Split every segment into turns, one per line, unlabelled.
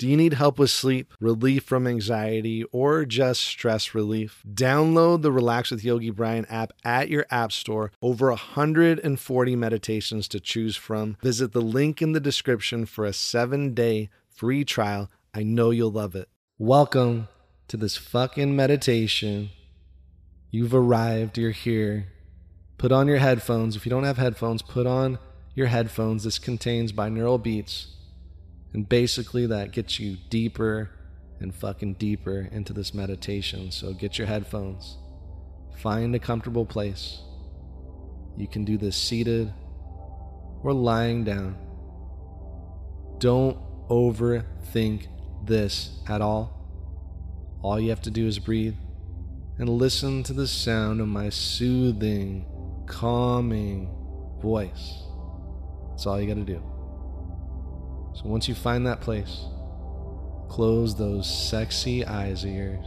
Do you need help with sleep, relief from anxiety, or just stress relief? Download the Relax with Yogi Bryan app at your app store. Over 140 meditations to choose from. Visit the link in the description for a seven day free trial. I know you'll love it. Welcome to this fucking meditation. You've arrived, you're here. Put on your headphones. If you don't have headphones, put on your headphones. This contains binaural beats and basically, that gets you deeper and fucking deeper into this meditation. So get your headphones, find a comfortable place. You can do this seated or lying down. Don't overthink this at all. All you have to do is breathe and listen to the sound of my soothing, calming voice. That's all you got to do. So once you find that place, close those sexy eyes of yours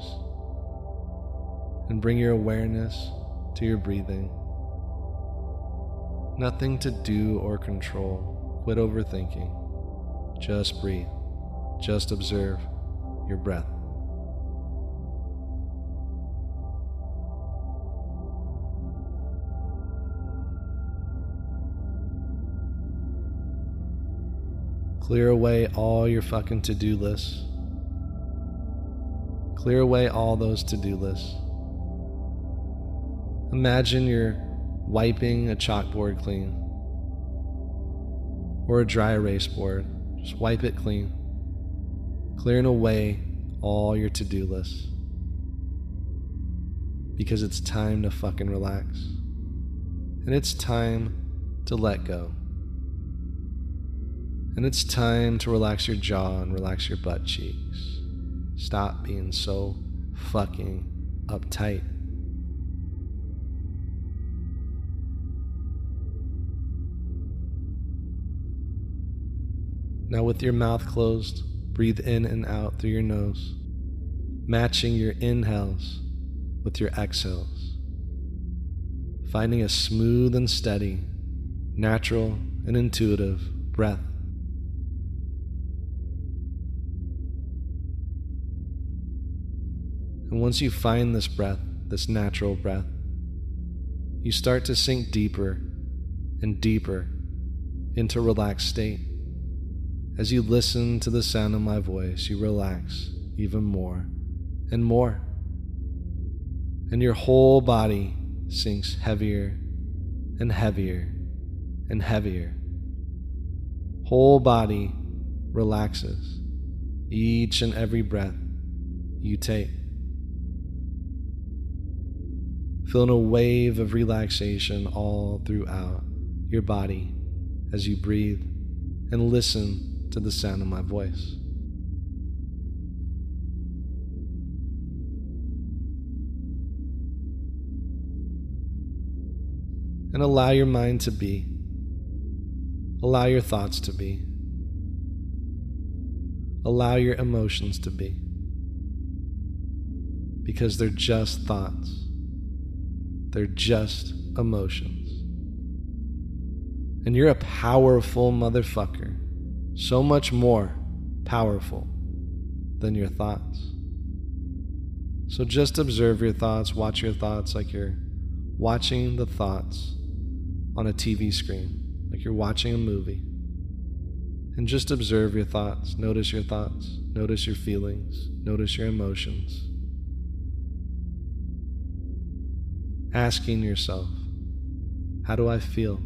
and bring your awareness to your breathing. Nothing to do or control. Quit overthinking. Just breathe. Just observe your breath. Clear away all your fucking to do lists. Clear away all those to do lists. Imagine you're wiping a chalkboard clean or a dry erase board. Just wipe it clean, clearing away all your to do lists. Because it's time to fucking relax. And it's time to let go. And it's time to relax your jaw and relax your butt cheeks. Stop being so fucking uptight. Now, with your mouth closed, breathe in and out through your nose, matching your inhales with your exhales, finding a smooth and steady, natural and intuitive breath. And once you find this breath, this natural breath, you start to sink deeper and deeper into relaxed state. As you listen to the sound of my voice, you relax even more and more. And your whole body sinks heavier and heavier and heavier. Whole body relaxes each and every breath you take feeling a wave of relaxation all throughout your body as you breathe and listen to the sound of my voice. And allow your mind to be. Allow your thoughts to be. Allow your emotions to be. Because they're just thoughts. They're just emotions. And you're a powerful motherfucker. So much more powerful than your thoughts. So just observe your thoughts, watch your thoughts like you're watching the thoughts on a TV screen, like you're watching a movie. And just observe your thoughts. Notice your thoughts. Notice your feelings. Notice your emotions. Asking yourself, How do I feel?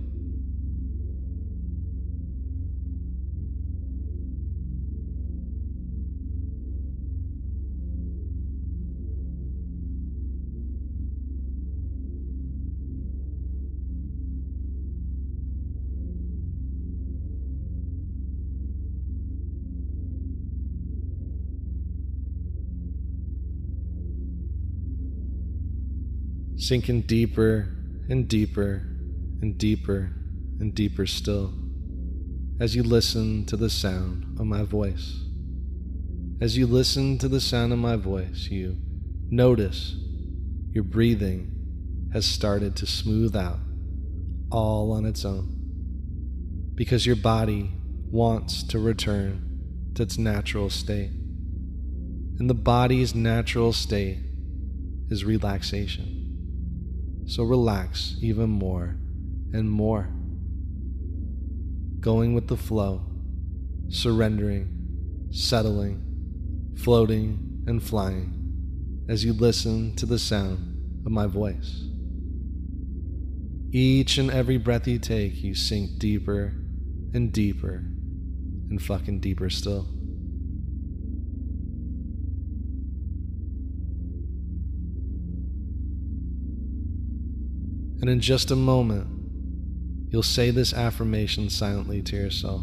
Sinking deeper and deeper and deeper and deeper still as you listen to the sound of my voice. As you listen to the sound of my voice, you notice your breathing has started to smooth out all on its own because your body wants to return to its natural state. And the body's natural state is relaxation. So relax even more and more. Going with the flow, surrendering, settling, floating, and flying as you listen to the sound of my voice. Each and every breath you take, you sink deeper and deeper and fucking deeper still. And in just a moment, you'll say this affirmation silently to yourself.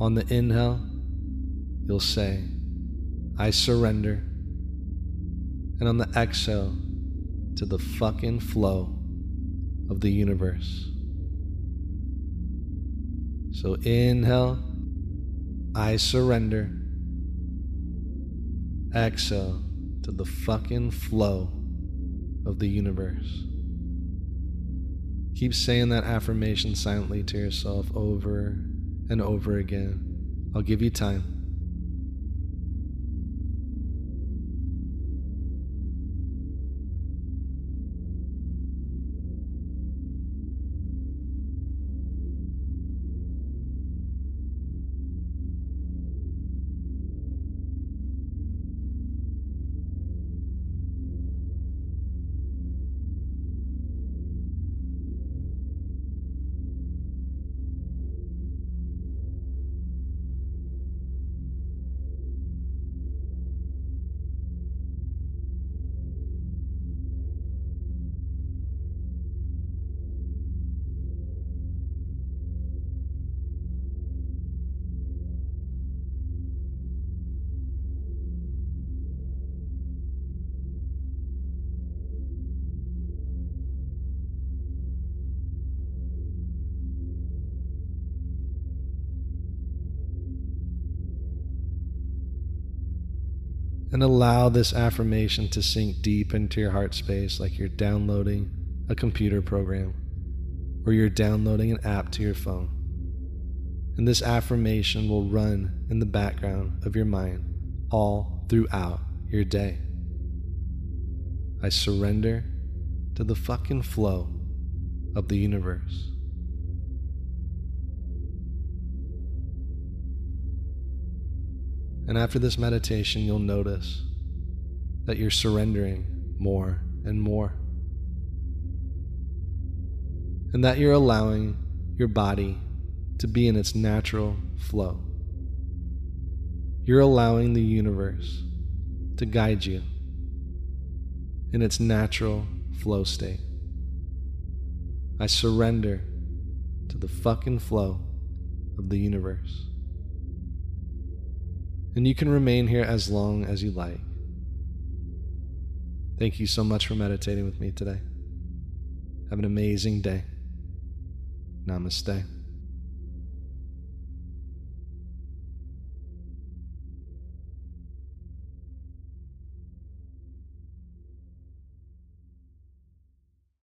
On the inhale, you'll say, I surrender. And on the exhale, to the fucking flow of the universe. So inhale, I surrender. Exhale to the fucking flow of the universe. Keep saying that affirmation silently to yourself over and over again. I'll give you time. And allow this affirmation to sink deep into your heart space like you're downloading a computer program or you're downloading an app to your phone. And this affirmation will run in the background of your mind all throughout your day. I surrender to the fucking flow of the universe. And after this meditation, you'll notice that you're surrendering more and more. And that you're allowing your body to be in its natural flow. You're allowing the universe to guide you in its natural flow state. I surrender to the fucking flow of the universe and you can remain here as long as you like. Thank you so much for meditating with me today. Have an amazing day. Namaste.